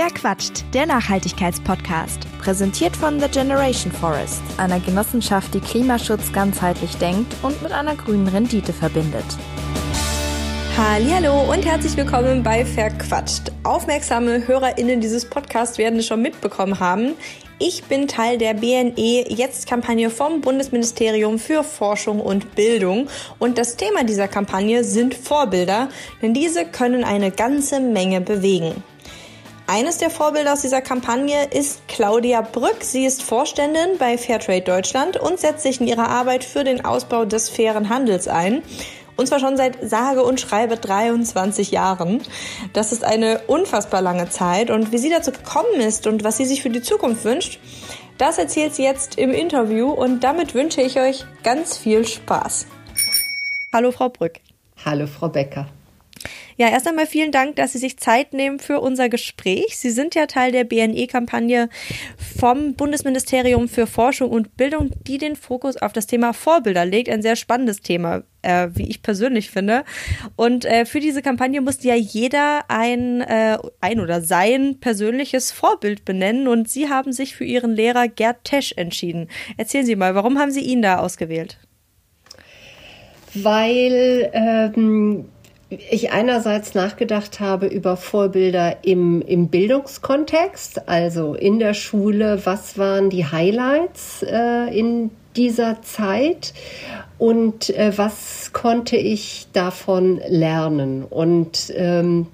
Wer quatscht? Der Nachhaltigkeitspodcast. Präsentiert von The Generation Forest, einer Genossenschaft, die Klimaschutz ganzheitlich denkt und mit einer grünen Rendite verbindet. Hallo und herzlich willkommen bei Verquatscht. Aufmerksame HörerInnen dieses Podcasts werden es schon mitbekommen haben. Ich bin Teil der BNE Jetzt-Kampagne vom Bundesministerium für Forschung und Bildung. Und das Thema dieser Kampagne sind Vorbilder, denn diese können eine ganze Menge bewegen. Eines der Vorbilder aus dieser Kampagne ist Claudia Brück. Sie ist Vorständin bei Fairtrade Deutschland und setzt sich in ihrer Arbeit für den Ausbau des fairen Handels ein. Und zwar schon seit sage und schreibe 23 Jahren. Das ist eine unfassbar lange Zeit. Und wie sie dazu gekommen ist und was sie sich für die Zukunft wünscht, das erzählt sie jetzt im Interview. Und damit wünsche ich euch ganz viel Spaß. Hallo, Frau Brück. Hallo, Frau Becker. Ja, erst einmal vielen Dank, dass Sie sich Zeit nehmen für unser Gespräch. Sie sind ja Teil der BNE-Kampagne vom Bundesministerium für Forschung und Bildung, die den Fokus auf das Thema Vorbilder legt. Ein sehr spannendes Thema, äh, wie ich persönlich finde. Und äh, für diese Kampagne musste ja jeder ein, äh, ein oder sein persönliches Vorbild benennen. Und Sie haben sich für Ihren Lehrer Gerd Tesch entschieden. Erzählen Sie mal, warum haben Sie ihn da ausgewählt? Weil ähm, ich einerseits nachgedacht habe über Vorbilder im, im Bildungskontext, also in der Schule, was waren die Highlights äh, in dieser Zeit und äh, was konnte ich davon lernen. Und ähm,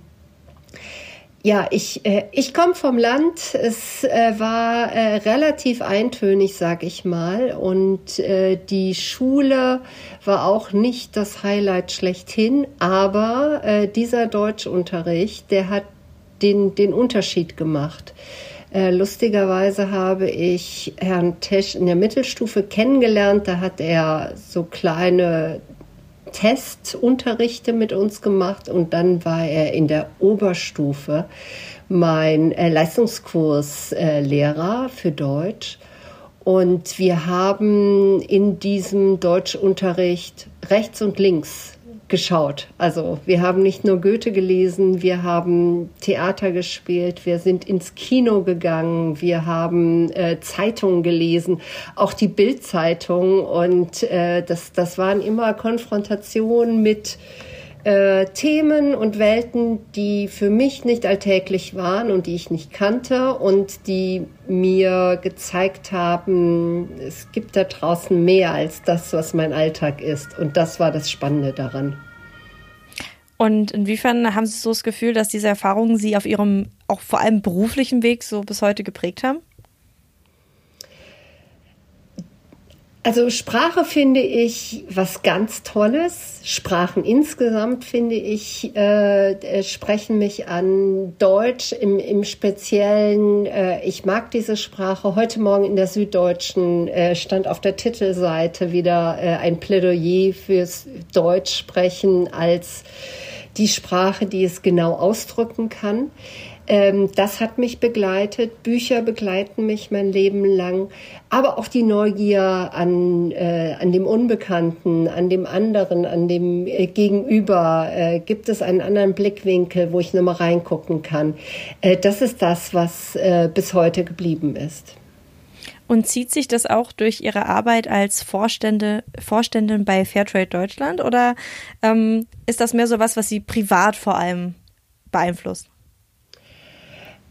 ja, ich, äh, ich komme vom Land. Es äh, war äh, relativ eintönig, sag ich mal. Und äh, die Schule war auch nicht das Highlight schlechthin. Aber äh, dieser Deutschunterricht, der hat den, den Unterschied gemacht. Äh, lustigerweise habe ich Herrn Tesch in der Mittelstufe kennengelernt. Da hat er so kleine Testunterrichte mit uns gemacht und dann war er in der Oberstufe mein äh, Leistungskurslehrer für Deutsch. Und wir haben in diesem Deutschunterricht rechts und links geschaut. Also wir haben nicht nur Goethe gelesen, wir haben Theater gespielt, wir sind ins Kino gegangen, wir haben äh, Zeitungen gelesen, auch die Bildzeitung und äh, das, das waren immer Konfrontationen mit äh, Themen und Welten, die für mich nicht alltäglich waren und die ich nicht kannte und die mir gezeigt haben, es gibt da draußen mehr als das, was mein Alltag ist. Und das war das Spannende daran. Und inwiefern haben Sie so das Gefühl, dass diese Erfahrungen Sie auf Ihrem auch vor allem beruflichen Weg so bis heute geprägt haben? Also Sprache finde ich was ganz Tolles. Sprachen insgesamt finde ich äh, äh, sprechen mich an. Deutsch im, im Speziellen. Äh, ich mag diese Sprache. Heute Morgen in der Süddeutschen äh, stand auf der Titelseite wieder äh, ein Plädoyer fürs Deutsch sprechen als die Sprache, die es genau ausdrücken kann. Ähm, das hat mich begleitet. Bücher begleiten mich mein Leben lang. Aber auch die Neugier an, äh, an dem Unbekannten, an dem anderen, an dem äh, Gegenüber. Äh, gibt es einen anderen Blickwinkel, wo ich nochmal reingucken kann? Äh, das ist das, was äh, bis heute geblieben ist. Und zieht sich das auch durch Ihre Arbeit als Vorstände, Vorständin bei Fairtrade Deutschland oder ähm, ist das mehr so was, was Sie privat vor allem beeinflusst?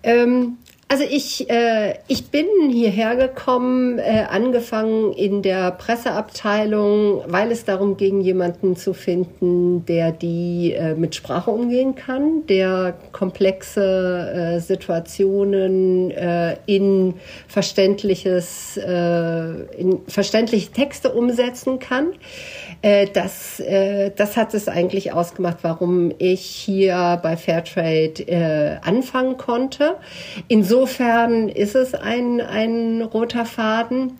Ähm, also ich, äh, ich bin hierher gekommen, äh, angefangen in der Presseabteilung, weil es darum ging, jemanden zu finden, der die äh, mit Sprache umgehen kann, der komplexe äh, Situationen äh, in verständliches, äh, in verständliche Texte umsetzen kann. Äh, das, äh, das hat es eigentlich ausgemacht, warum ich hier bei Fairtrade äh, anfangen konnte. Insofern ist es ein, ein roter Faden.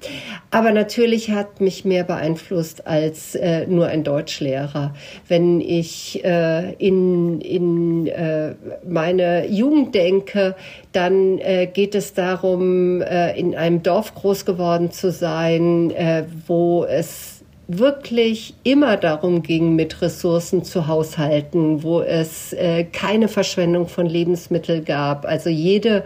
Aber natürlich hat mich mehr beeinflusst als äh, nur ein Deutschlehrer. Wenn ich äh, in, in äh, meine Jugend denke, dann äh, geht es darum, äh, in einem Dorf groß geworden zu sein, äh, wo es wirklich immer darum ging, mit Ressourcen zu haushalten, wo es äh, keine Verschwendung von Lebensmitteln gab. Also jede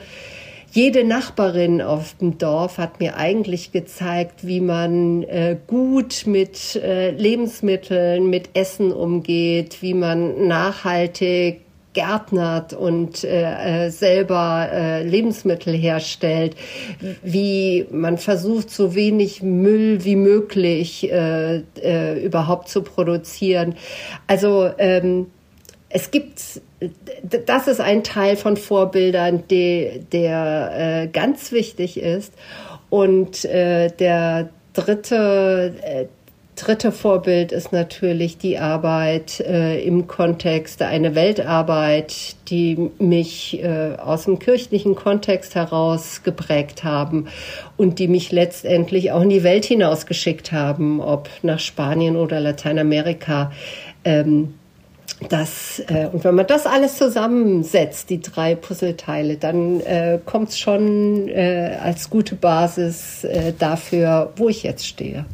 jede Nachbarin auf dem Dorf hat mir eigentlich gezeigt, wie man äh, gut mit äh, Lebensmitteln, mit Essen umgeht, wie man nachhaltig gärtnert und äh, äh, selber äh, Lebensmittel herstellt, wie man versucht, so wenig Müll wie möglich äh, äh, überhaupt zu produzieren. Also ähm, es gibt, das ist ein Teil von Vorbildern, die, der äh, ganz wichtig ist. Und äh, der dritte, äh, dritte Vorbild ist natürlich die Arbeit äh, im Kontext, eine Weltarbeit, die mich äh, aus dem kirchlichen Kontext heraus geprägt haben und die mich letztendlich auch in die Welt hinausgeschickt haben, ob nach Spanien oder Lateinamerika. Ähm, das, äh, und wenn man das alles zusammensetzt, die drei Puzzleteile, dann äh, kommt es schon äh, als gute Basis äh, dafür, wo ich jetzt stehe.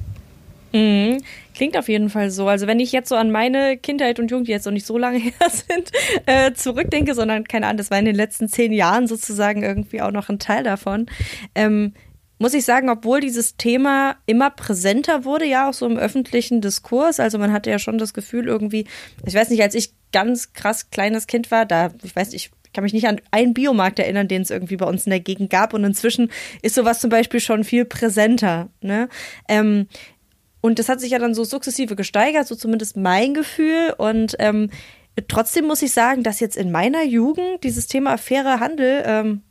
Mhm. Klingt auf jeden Fall so. Also wenn ich jetzt so an meine Kindheit und Jugend, die jetzt noch nicht so lange her sind, äh, zurückdenke, sondern keine Ahnung, das war in den letzten zehn Jahren sozusagen irgendwie auch noch ein Teil davon. Ähm, muss ich sagen, obwohl dieses Thema immer präsenter wurde, ja auch so im öffentlichen Diskurs. Also man hatte ja schon das Gefühl irgendwie, ich weiß nicht, als ich ganz krass kleines Kind war, da, ich weiß nicht, ich kann mich nicht an einen Biomarkt erinnern, den es irgendwie bei uns in der Gegend gab. Und inzwischen ist sowas zum Beispiel schon viel präsenter. Ne? Ähm, und das hat sich ja dann so sukzessive gesteigert, so zumindest mein Gefühl. Und ähm, trotzdem muss ich sagen, dass jetzt in meiner Jugend dieses Thema fairer Handel ähm,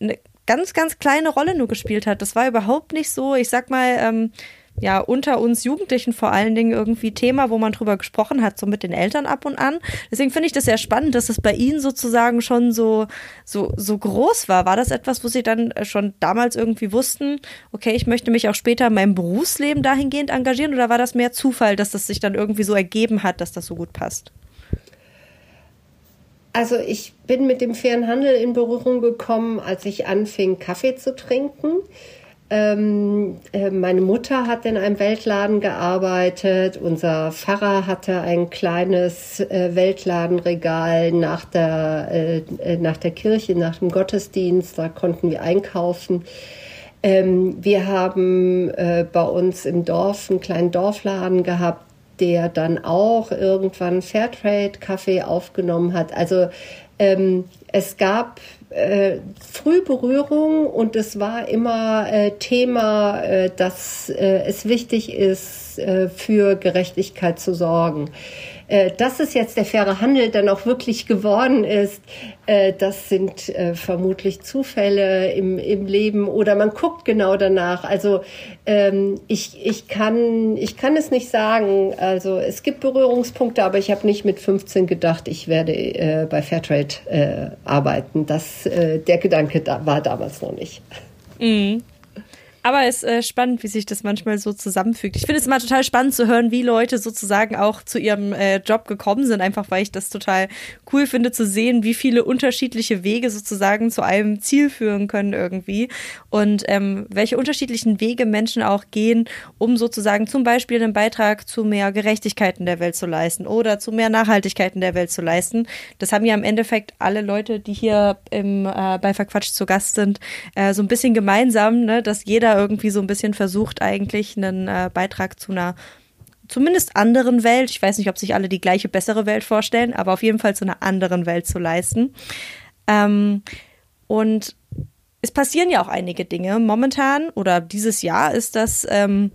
ne, ganz, ganz kleine Rolle nur gespielt hat. Das war überhaupt nicht so, ich sag mal, ähm, ja, unter uns Jugendlichen vor allen Dingen irgendwie Thema, wo man drüber gesprochen hat, so mit den Eltern ab und an. Deswegen finde ich das sehr spannend, dass es bei Ihnen sozusagen schon so, so, so groß war. War das etwas, wo Sie dann äh, schon damals irgendwie wussten, okay, ich möchte mich auch später in meinem Berufsleben dahingehend engagieren oder war das mehr Zufall, dass das sich dann irgendwie so ergeben hat, dass das so gut passt? Also ich bin mit dem fairen Handel in Berührung gekommen, als ich anfing, Kaffee zu trinken. Ähm, äh, meine Mutter hat in einem Weltladen gearbeitet. Unser Pfarrer hatte ein kleines äh, Weltladenregal nach der, äh, äh nach der Kirche, nach dem Gottesdienst. Da konnten wir einkaufen. Ähm, wir haben äh, bei uns im Dorf einen kleinen Dorfladen gehabt der dann auch irgendwann Fairtrade-Kaffee aufgenommen hat. Also ähm, es gab äh, früh Berührung und es war immer äh, Thema, äh, dass äh, es wichtig ist, äh, für Gerechtigkeit zu sorgen. Äh, dass es jetzt der faire Handel dann auch wirklich geworden ist, äh, das sind äh, vermutlich Zufälle im, im Leben oder man guckt genau danach. Also ähm, ich, ich, kann, ich kann es nicht sagen. Also es gibt Berührungspunkte, aber ich habe nicht mit 15 gedacht, ich werde äh, bei Fairtrade äh, arbeiten. Das, äh, der Gedanke da, war damals noch nicht. Mhm. Aber es ist äh, spannend, wie sich das manchmal so zusammenfügt. Ich finde es immer total spannend zu hören, wie Leute sozusagen auch zu ihrem äh, Job gekommen sind, einfach weil ich das total cool finde zu sehen, wie viele unterschiedliche Wege sozusagen zu einem Ziel führen können irgendwie und ähm, welche unterschiedlichen Wege Menschen auch gehen, um sozusagen zum Beispiel einen Beitrag zu mehr Gerechtigkeit in der Welt zu leisten oder zu mehr Nachhaltigkeit in der Welt zu leisten. Das haben ja im Endeffekt alle Leute, die hier im, äh, bei Verquatscht zu Gast sind, äh, so ein bisschen gemeinsam, ne, dass jeder irgendwie so ein bisschen versucht, eigentlich einen äh, Beitrag zu einer zumindest anderen Welt, ich weiß nicht, ob sich alle die gleiche bessere Welt vorstellen, aber auf jeden Fall zu einer anderen Welt zu leisten. Ähm, und es passieren ja auch einige Dinge. Momentan oder dieses Jahr ist das ähm,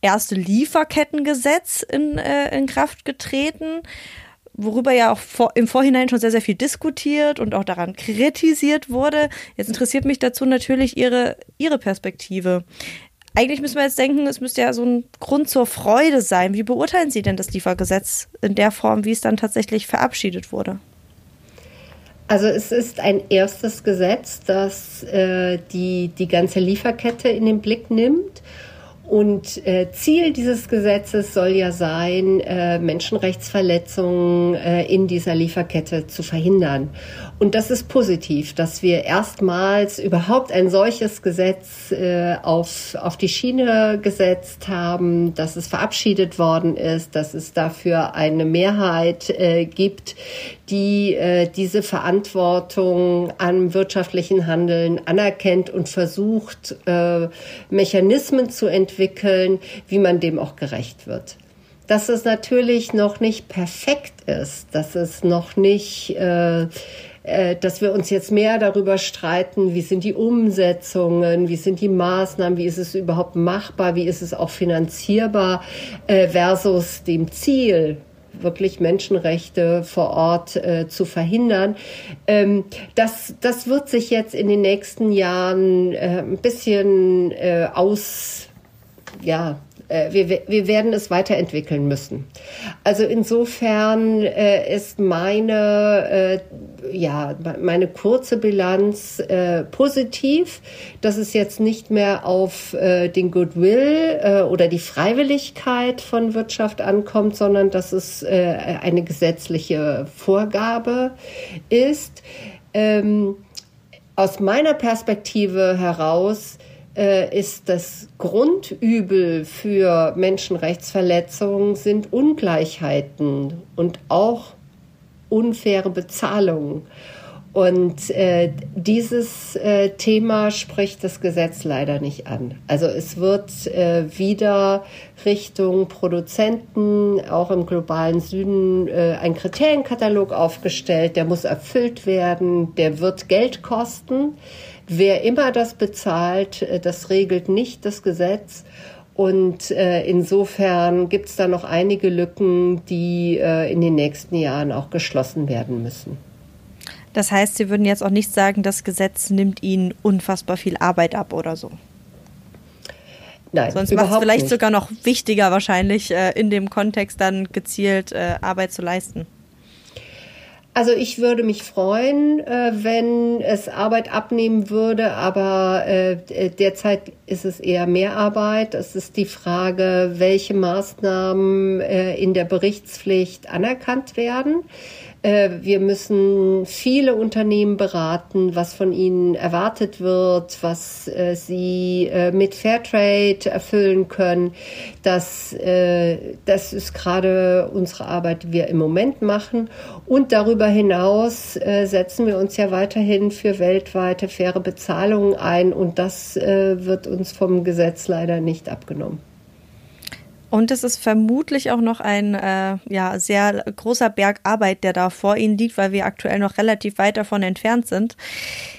erste Lieferkettengesetz in, äh, in Kraft getreten worüber ja auch vor, im Vorhinein schon sehr, sehr viel diskutiert und auch daran kritisiert wurde. Jetzt interessiert mich dazu natürlich Ihre, Ihre Perspektive. Eigentlich müssen wir jetzt denken, es müsste ja so ein Grund zur Freude sein. Wie beurteilen Sie denn das Liefergesetz in der Form, wie es dann tatsächlich verabschiedet wurde? Also es ist ein erstes Gesetz, das äh, die, die ganze Lieferkette in den Blick nimmt Und äh, Ziel dieses Gesetzes soll ja sein, äh, Menschenrechtsverletzungen äh, in dieser Lieferkette zu verhindern. Und das ist positiv, dass wir erstmals überhaupt ein solches Gesetz äh, auf, auf die Schiene gesetzt haben, dass es verabschiedet worden ist, dass es dafür eine Mehrheit äh, gibt, die äh, diese Verantwortung am wirtschaftlichen Handeln anerkennt und versucht, äh, Mechanismen zu entwickeln, wie man dem auch gerecht wird. Dass es natürlich noch nicht perfekt ist, dass es noch nicht, äh, äh, dass wir uns jetzt mehr darüber streiten, wie sind die Umsetzungen, wie sind die Maßnahmen, wie ist es überhaupt machbar, wie ist es auch finanzierbar äh, versus dem Ziel, wirklich Menschenrechte vor Ort äh, zu verhindern. Ähm, das, das wird sich jetzt in den nächsten Jahren äh, ein bisschen äh, aus, ja, äh, wir, wir werden es weiterentwickeln müssen. Also insofern äh, ist meine, äh, ja, meine kurze Bilanz positiv, dass es jetzt nicht mehr auf den Goodwill oder die Freiwilligkeit von Wirtschaft ankommt, sondern dass es eine gesetzliche Vorgabe ist. Ähm, aus meiner Perspektive heraus ist das Grundübel für Menschenrechtsverletzungen sind Ungleichheiten und auch unfaire Bezahlung. Und äh, dieses äh, Thema spricht das Gesetz leider nicht an. Also es wird äh, wieder Richtung Produzenten, auch im globalen Süden, äh, ein Kriterienkatalog aufgestellt. Der muss erfüllt werden, der wird Geld kosten. Wer immer das bezahlt, äh, das regelt nicht das Gesetz. Und äh, insofern gibt es da noch einige Lücken, die äh, in den nächsten Jahren auch geschlossen werden müssen. Das heißt, Sie würden jetzt auch nicht sagen, das Gesetz nimmt Ihnen unfassbar viel Arbeit ab oder so. Nein, Sonst macht es vielleicht nicht. sogar noch wichtiger, wahrscheinlich äh, in dem Kontext dann gezielt Arbeit zu leisten. Also ich würde mich freuen, äh, wenn es Arbeit abnehmen würde, aber äh, derzeit ist es eher mehr Arbeit. Es ist die Frage, welche Maßnahmen äh, in der Berichtspflicht anerkannt werden. Äh, wir müssen viele Unternehmen beraten, was von ihnen erwartet wird, was äh, sie äh, mit Fairtrade erfüllen können. Das, das ist gerade unsere Arbeit, die wir im Moment machen. Und darüber hinaus setzen wir uns ja weiterhin für weltweite faire Bezahlungen ein. Und das wird uns vom Gesetz leider nicht abgenommen. Und es ist vermutlich auch noch ein äh, ja, sehr großer Berg Arbeit, der da vor Ihnen liegt, weil wir aktuell noch relativ weit davon entfernt sind.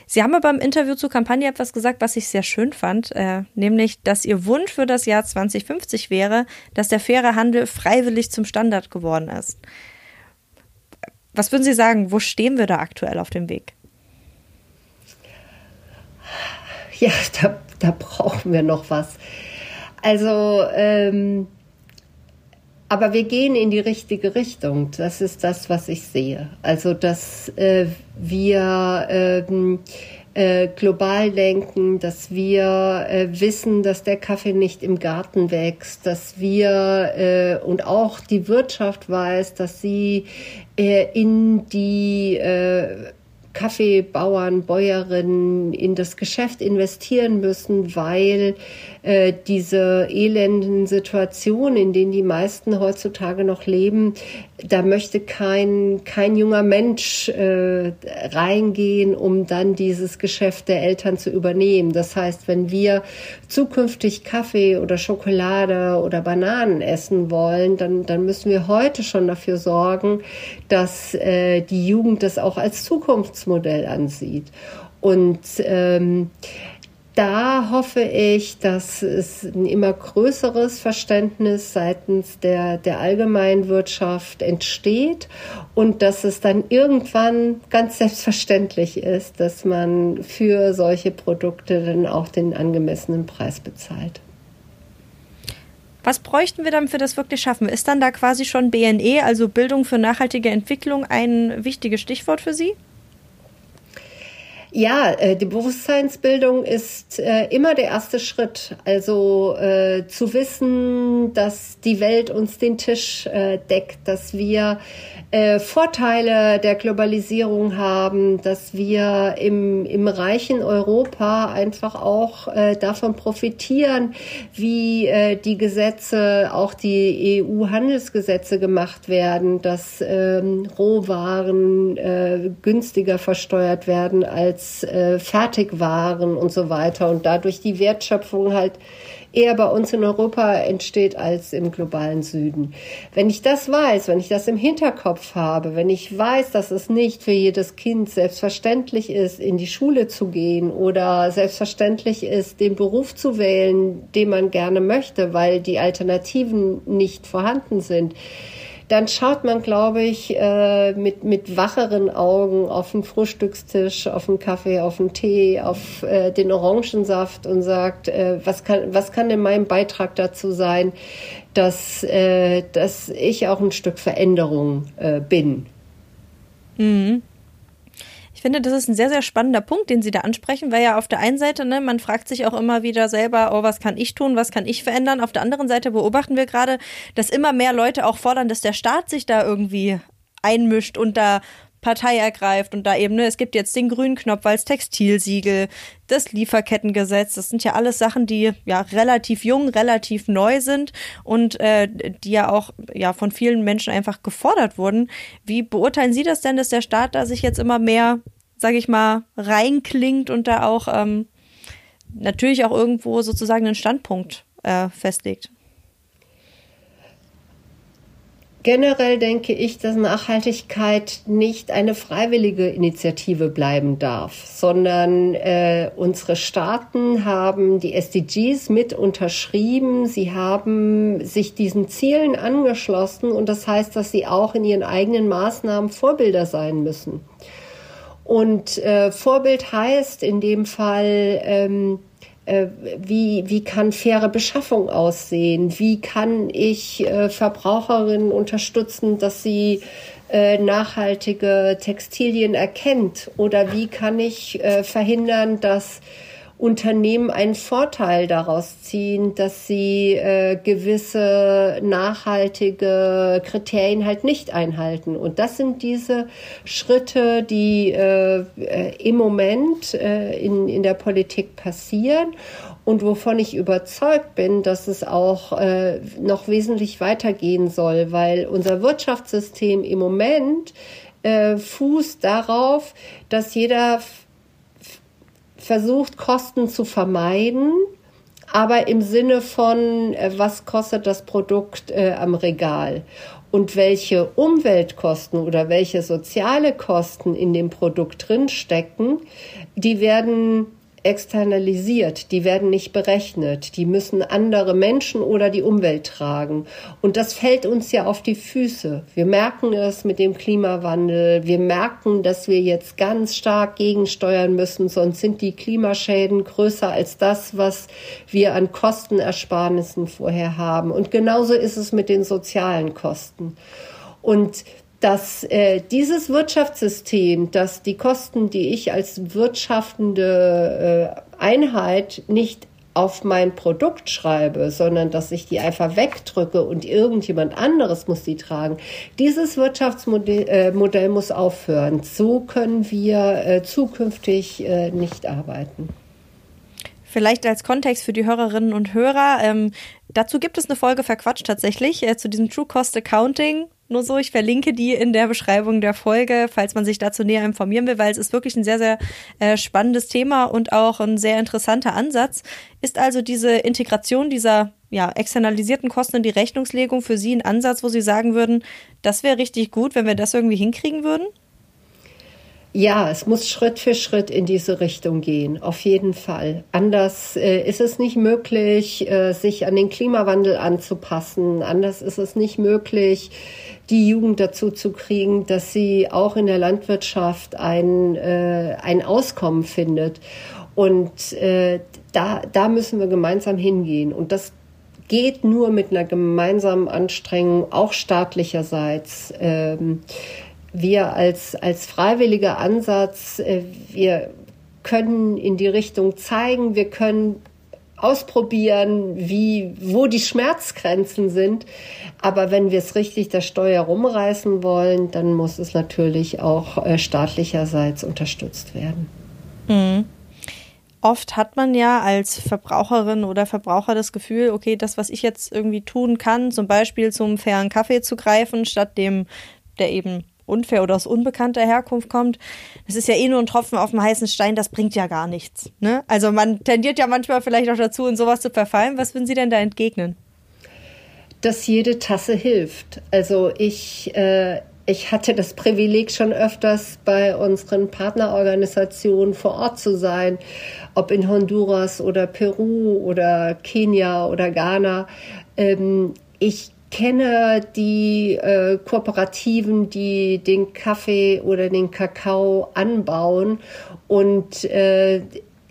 Sie haben aber im Interview zur Kampagne etwas gesagt, was ich sehr schön fand, äh, nämlich, dass Ihr Wunsch für das Jahr 2050 wäre, dass der faire Handel freiwillig zum Standard geworden ist. Was würden Sie sagen, wo stehen wir da aktuell auf dem Weg? Ja, da, da brauchen wir noch was. Also ähm, aber wir gehen in die richtige Richtung. Das ist das, was ich sehe. Also, dass äh, wir ähm, äh, global denken, dass wir äh, wissen, dass der Kaffee nicht im Garten wächst, dass wir äh, und auch die Wirtschaft weiß, dass sie äh, in die äh, Kaffeebauern, Bäuerinnen in das Geschäft investieren müssen, weil äh, diese elenden Situationen, in denen die meisten heutzutage noch leben, da möchte kein, kein junger Mensch äh, reingehen, um dann dieses Geschäft der Eltern zu übernehmen. Das heißt, wenn wir zukünftig Kaffee oder Schokolade oder Bananen essen wollen, dann, dann müssen wir heute schon dafür sorgen, dass äh, die Jugend das auch als Zukunftsmodell ansieht. Und ähm, da hoffe ich, dass es ein immer größeres Verständnis seitens der, der Allgemeinwirtschaft entsteht und dass es dann irgendwann ganz selbstverständlich ist, dass man für solche Produkte dann auch den angemessenen Preis bezahlt. Was bräuchten wir, damit wir das wirklich schaffen? Ist dann da quasi schon BNE, also Bildung für nachhaltige Entwicklung, ein wichtiges Stichwort für Sie? Ja, äh, die Bewusstseinsbildung ist äh, immer der erste Schritt. Also äh, zu wissen, dass die Welt uns den Tisch deckt, dass wir Vorteile der Globalisierung haben, dass wir im, im reichen Europa einfach auch davon profitieren, wie die Gesetze, auch die EU-Handelsgesetze gemacht werden, dass ähm, Rohwaren günstiger versteuert werden als als äh, Fertigwaren und so weiter und dadurch die Wertschöpfung halt eher bei uns in Europa entsteht als im globalen Süden. Wenn ich das weiß, wenn ich das im Hinterkopf habe, wenn ich weiß, dass es nicht für jedes Kind selbstverständlich ist, in die Schule zu gehen oder selbstverständlich ist, den Beruf zu wählen, den man gerne möchte, weil die Alternativen nicht vorhanden sind, dann schaut man, glaube ich, äh, mit, mit wacheren Augen auf den Frühstückstisch, auf den Kaffee, auf den Tee, auf äh, den Orangensaft und sagt, äh, was, kann, was kann denn mein Beitrag dazu sein, dass, dass ich auch ein Stück Veränderung bin. Mhm finde, das ist ein sehr, sehr spannender Punkt, den Sie da ansprechen, weil ja auf der einen Seite, ne, man fragt sich auch immer wieder selber, oh, was kann ich tun, was kann ich verändern? Auf der anderen Seite beobachten wir gerade, dass immer mehr Leute auch fordern, dass der Staat sich da irgendwie einmischt und da Partei ergreift und da eben, ne, es gibt jetzt den grünen Knopf als Textilsiegel, das Lieferkettengesetz, das sind ja alles Sachen, die ja relativ jung, relativ neu sind und äh, die ja auch ja von vielen Menschen einfach gefordert wurden. Wie beurteilen Sie das denn, dass der Staat da sich jetzt immer mehr sage ich mal, reinklingt und da auch ähm, natürlich auch irgendwo sozusagen einen Standpunkt äh, festlegt. Generell denke ich, dass Nachhaltigkeit nicht eine freiwillige Initiative bleiben darf, sondern äh, unsere Staaten haben die SDGs mit unterschrieben. Sie haben sich diesen Zielen angeschlossen und das heißt, dass sie auch in ihren eigenen Maßnahmen Vorbilder sein müssen. Und äh, Vorbild heißt in dem Fall, ähm, äh, wie, wie kann faire Beschaffung aussehen? Wie kann ich äh, Verbraucherinnen unterstützen, dass sie äh, nachhaltige Textilien erkennt? Oder wie kann ich äh, verhindern, dass Unternehmen einen Vorteil daraus ziehen, dass sie äh, gewisse nachhaltige Kriterien halt nicht einhalten. Und das sind diese Schritte, die äh, äh, im Moment äh, in, in der Politik passieren und wovon ich überzeugt bin, dass es auch äh, noch wesentlich weitergehen soll, weil unser Wirtschaftssystem im Moment äh, fußt darauf, dass jeder versucht, Kosten zu vermeiden, aber im Sinne von, äh, was kostet das Produkt äh, am Regal? Und welche Umweltkosten oder welche soziale Kosten in dem Produkt drinstecken, die werden externalisiert, die werden nicht berechnet, die müssen andere Menschen oder die Umwelt tragen. Und das fällt uns ja auf die Füße. Wir merken es mit dem Klimawandel, wir merken, dass wir jetzt ganz stark gegensteuern müssen, sonst sind die Klimaschäden größer als das, was wir an Kostenersparnissen vorher haben. Und genauso ist es mit den sozialen Kosten. Und dass äh, dieses Wirtschaftssystem, dass die Kosten, die ich als wirtschaftende äh, Einheit nicht auf mein Produkt schreibe, sondern dass ich die einfach wegdrücke und irgendjemand anderes muss die tragen. Dieses Wirtschaftsmodell äh, muss aufhören. So können wir äh, zukünftig äh, nicht arbeiten. Vielleicht als Kontext für die Hörerinnen und Hörer. Ähm, dazu gibt es eine Folge verquatscht tatsächlich äh, zu diesem True Cost Accounting nur so, ich verlinke die in der Beschreibung der Folge, falls man sich dazu näher informieren will, weil es ist wirklich ein sehr, sehr äh, spannendes Thema und auch ein sehr interessanter Ansatz. Ist also diese Integration dieser ja, externalisierten Kosten in die Rechnungslegung für Sie ein Ansatz, wo Sie sagen würden, das wäre richtig gut, wenn wir das irgendwie hinkriegen würden? Ja, es muss Schritt für Schritt in diese Richtung gehen, auf jeden Fall. Anders äh, ist es nicht möglich, äh, sich an den Klimawandel anzupassen. Anders ist es nicht möglich, die Jugend dazu zu kriegen, dass sie auch in der Landwirtschaft ein, äh, ein Auskommen findet. Und äh, da, da müssen wir gemeinsam hingehen. Und das geht nur mit einer gemeinsamen Anstrengung, auch staatlicherseits. Ähm, wir als, als freiwilliger Ansatz, äh, wir können in die Richtung zeigen, wir können ausprobieren, wie, wo die Schmerzgrenzen sind. Aber wenn wir es richtig das Steuer rumreißen wollen, dann muss es natürlich auch äh, staatlicherseits unterstützt werden. Mhm. Oft hat man ja als Verbraucherin oder Verbraucher das Gefühl, okay, das, was ich jetzt irgendwie tun kann, zum Beispiel zum fairen Kaffee zu greifen, statt dem, der eben unfair oder aus unbekannter Herkunft kommt, das ist ja eh nur ein Tropfen auf dem heißen Stein, das bringt ja gar nichts. Ne? Also man tendiert ja manchmal vielleicht auch dazu, in sowas zu verfallen. Was würden Sie denn da entgegnen? Dass jede Tasse hilft. Also ich, äh, ich hatte das Privileg schon öfters bei unseren Partnerorganisationen vor Ort zu sein, ob in Honduras oder Peru oder Kenia oder Ghana. Ähm, ich kenne die äh, Kooperativen, die den Kaffee oder den Kakao anbauen und äh,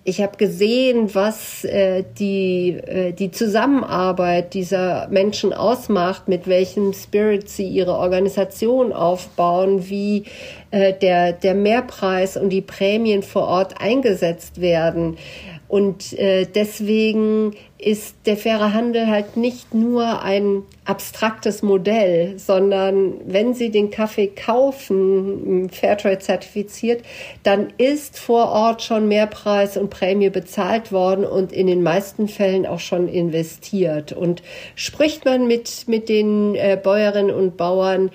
ich habe gesehen, was äh, die, äh, die Zusammenarbeit dieser Menschen ausmacht, mit welchem Spirit sie ihre Organisation aufbauen, wie äh, der, der Mehrpreis und die Prämien vor Ort eingesetzt werden. Und äh, deswegen ist der faire Handel halt nicht nur ein abstraktes Modell, sondern wenn Sie den Kaffee kaufen, Fairtrade zertifiziert, dann ist vor Ort schon Mehrpreis und Prämie bezahlt worden und in den meisten Fällen auch schon investiert. Und spricht man mit, mit den äh, Bäuerinnen und Bauern,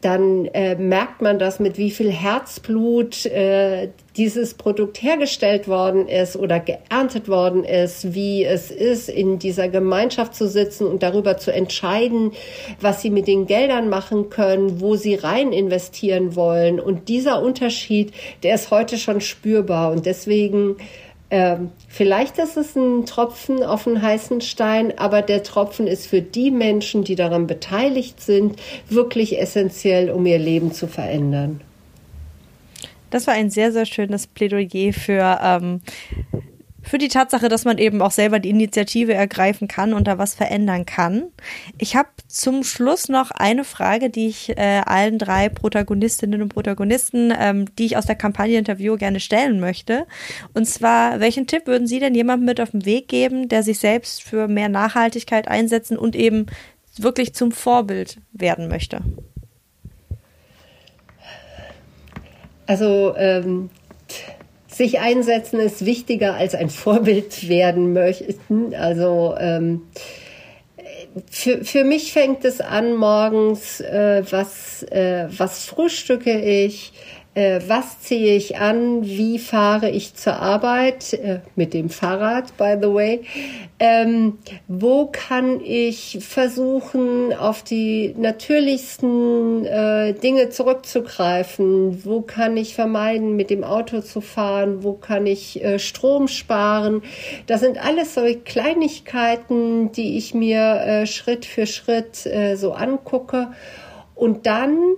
dann äh, merkt man das, mit wie viel Herzblut äh, dieses Produkt hergestellt worden ist oder geerntet worden ist, wie es ist, in dieser Gemeinschaft zu sitzen und darüber zu entscheiden, was sie mit den Geldern machen können, wo sie rein investieren wollen. Und dieser Unterschied, der ist heute schon spürbar. Und deswegen ähm, vielleicht ist es ein Tropfen auf einen heißen Stein, aber der Tropfen ist für die Menschen, die daran beteiligt sind, wirklich essentiell, um ihr Leben zu verändern. Das war ein sehr, sehr schönes Plädoyer für ähm, für die Tatsache, dass man eben auch selber die Initiative ergreifen kann und da was verändern kann. Ich habe zum Schluss noch eine Frage, die ich äh, allen drei Protagonistinnen und Protagonisten, ähm, die ich aus der Kampagne interview, gerne stellen möchte. Und zwar, welchen Tipp würden Sie denn jemandem mit auf den Weg geben, der sich selbst für mehr Nachhaltigkeit einsetzen und eben wirklich zum Vorbild werden möchte? Also ähm, sich einsetzen ist wichtiger als ein Vorbild werden möchten. Also ähm, für, für mich fängt es an morgens, äh, was, äh, was frühstücke ich, was ziehe ich an, wie fahre ich zur Arbeit, äh, mit dem Fahrrad, by the way, ähm, wo kann ich versuchen, auf die natürlichsten äh, Dinge zurückzugreifen, wo kann ich vermeiden, mit dem Auto zu fahren, wo kann ich äh, Strom sparen. Das sind alles solche Kleinigkeiten, die ich mir äh, Schritt für Schritt äh, so angucke. Und dann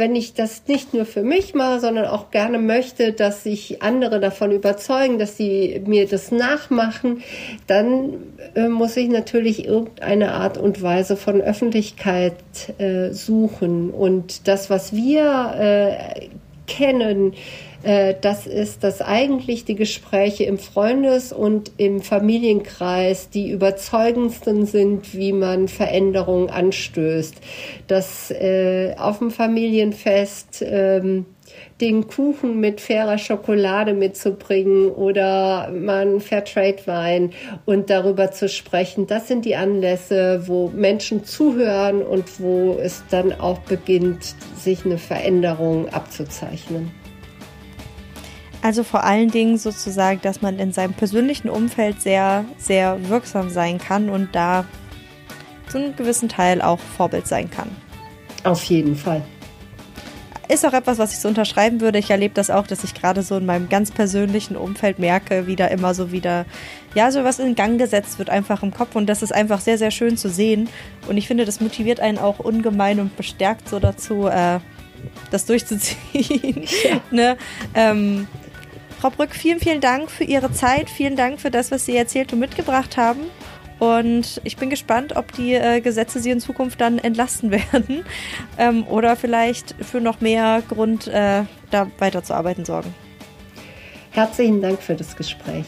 wenn ich das nicht nur für mich mache, sondern auch gerne möchte, dass sich andere davon überzeugen, dass sie mir das nachmachen, dann äh, muss ich natürlich irgendeine Art und Weise von Öffentlichkeit äh, suchen. Und das, was wir äh, kennen, das ist, dass eigentlich die Gespräche im Freundes- und im Familienkreis die überzeugendsten sind, wie man Veränderungen anstößt. Dass äh, auf dem Familienfest ähm, den Kuchen mit fairer Schokolade mitzubringen oder einen Fairtrade-Wein und darüber zu sprechen. Das sind die Anlässe, wo Menschen zuhören und wo es dann auch beginnt, sich eine Veränderung abzuzeichnen. Also vor allen Dingen sozusagen, dass man in seinem persönlichen Umfeld sehr, sehr wirksam sein kann und da zu einem gewissen Teil auch Vorbild sein kann. Auf jeden Fall. Ist auch etwas, was ich so unterschreiben würde. Ich erlebe das auch, dass ich gerade so in meinem ganz persönlichen Umfeld merke, wie da immer so wieder, ja, so was in Gang gesetzt wird, einfach im Kopf. Und das ist einfach sehr, sehr schön zu sehen. Und ich finde, das motiviert einen auch ungemein und bestärkt so dazu, äh, das durchzuziehen. Ja. ne? ähm, Frau Brück, vielen, vielen Dank für Ihre Zeit. Vielen Dank für das, was Sie erzählt und mitgebracht haben. Und ich bin gespannt, ob die äh, Gesetze Sie in Zukunft dann entlasten werden ähm, oder vielleicht für noch mehr Grund, äh, da weiterzuarbeiten sorgen. Herzlichen Dank für das Gespräch.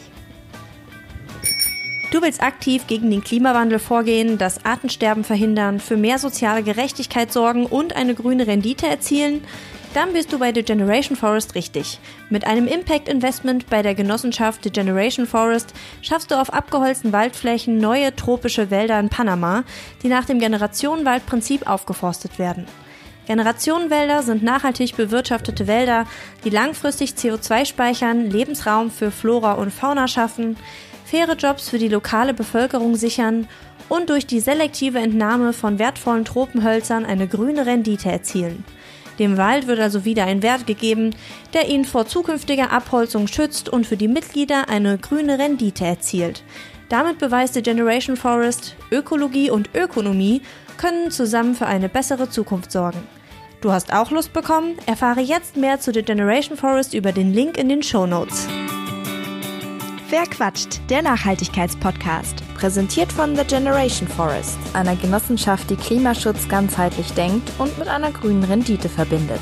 Du willst aktiv gegen den Klimawandel vorgehen, das Artensterben verhindern, für mehr soziale Gerechtigkeit sorgen und eine grüne Rendite erzielen? Dann bist du bei The Generation Forest richtig. Mit einem Impact Investment bei der Genossenschaft The Generation Forest schaffst du auf abgeholzten Waldflächen neue tropische Wälder in Panama, die nach dem Generationenwaldprinzip aufgeforstet werden. Generationenwälder sind nachhaltig bewirtschaftete Wälder, die langfristig CO2 speichern, Lebensraum für Flora und Fauna schaffen, faire Jobs für die lokale Bevölkerung sichern und durch die selektive Entnahme von wertvollen Tropenhölzern eine grüne Rendite erzielen. Dem Wald wird also wieder ein Wert gegeben, der ihn vor zukünftiger Abholzung schützt und für die Mitglieder eine grüne Rendite erzielt. Damit beweist die Generation Forest, Ökologie und Ökonomie können zusammen für eine bessere Zukunft sorgen. Du hast auch Lust bekommen? Erfahre jetzt mehr zu The Generation Forest über den Link in den Show Notes. Wer quatscht? Der Nachhaltigkeitspodcast. Präsentiert von The Generation Forest, einer Genossenschaft, die Klimaschutz ganzheitlich denkt und mit einer grünen Rendite verbindet.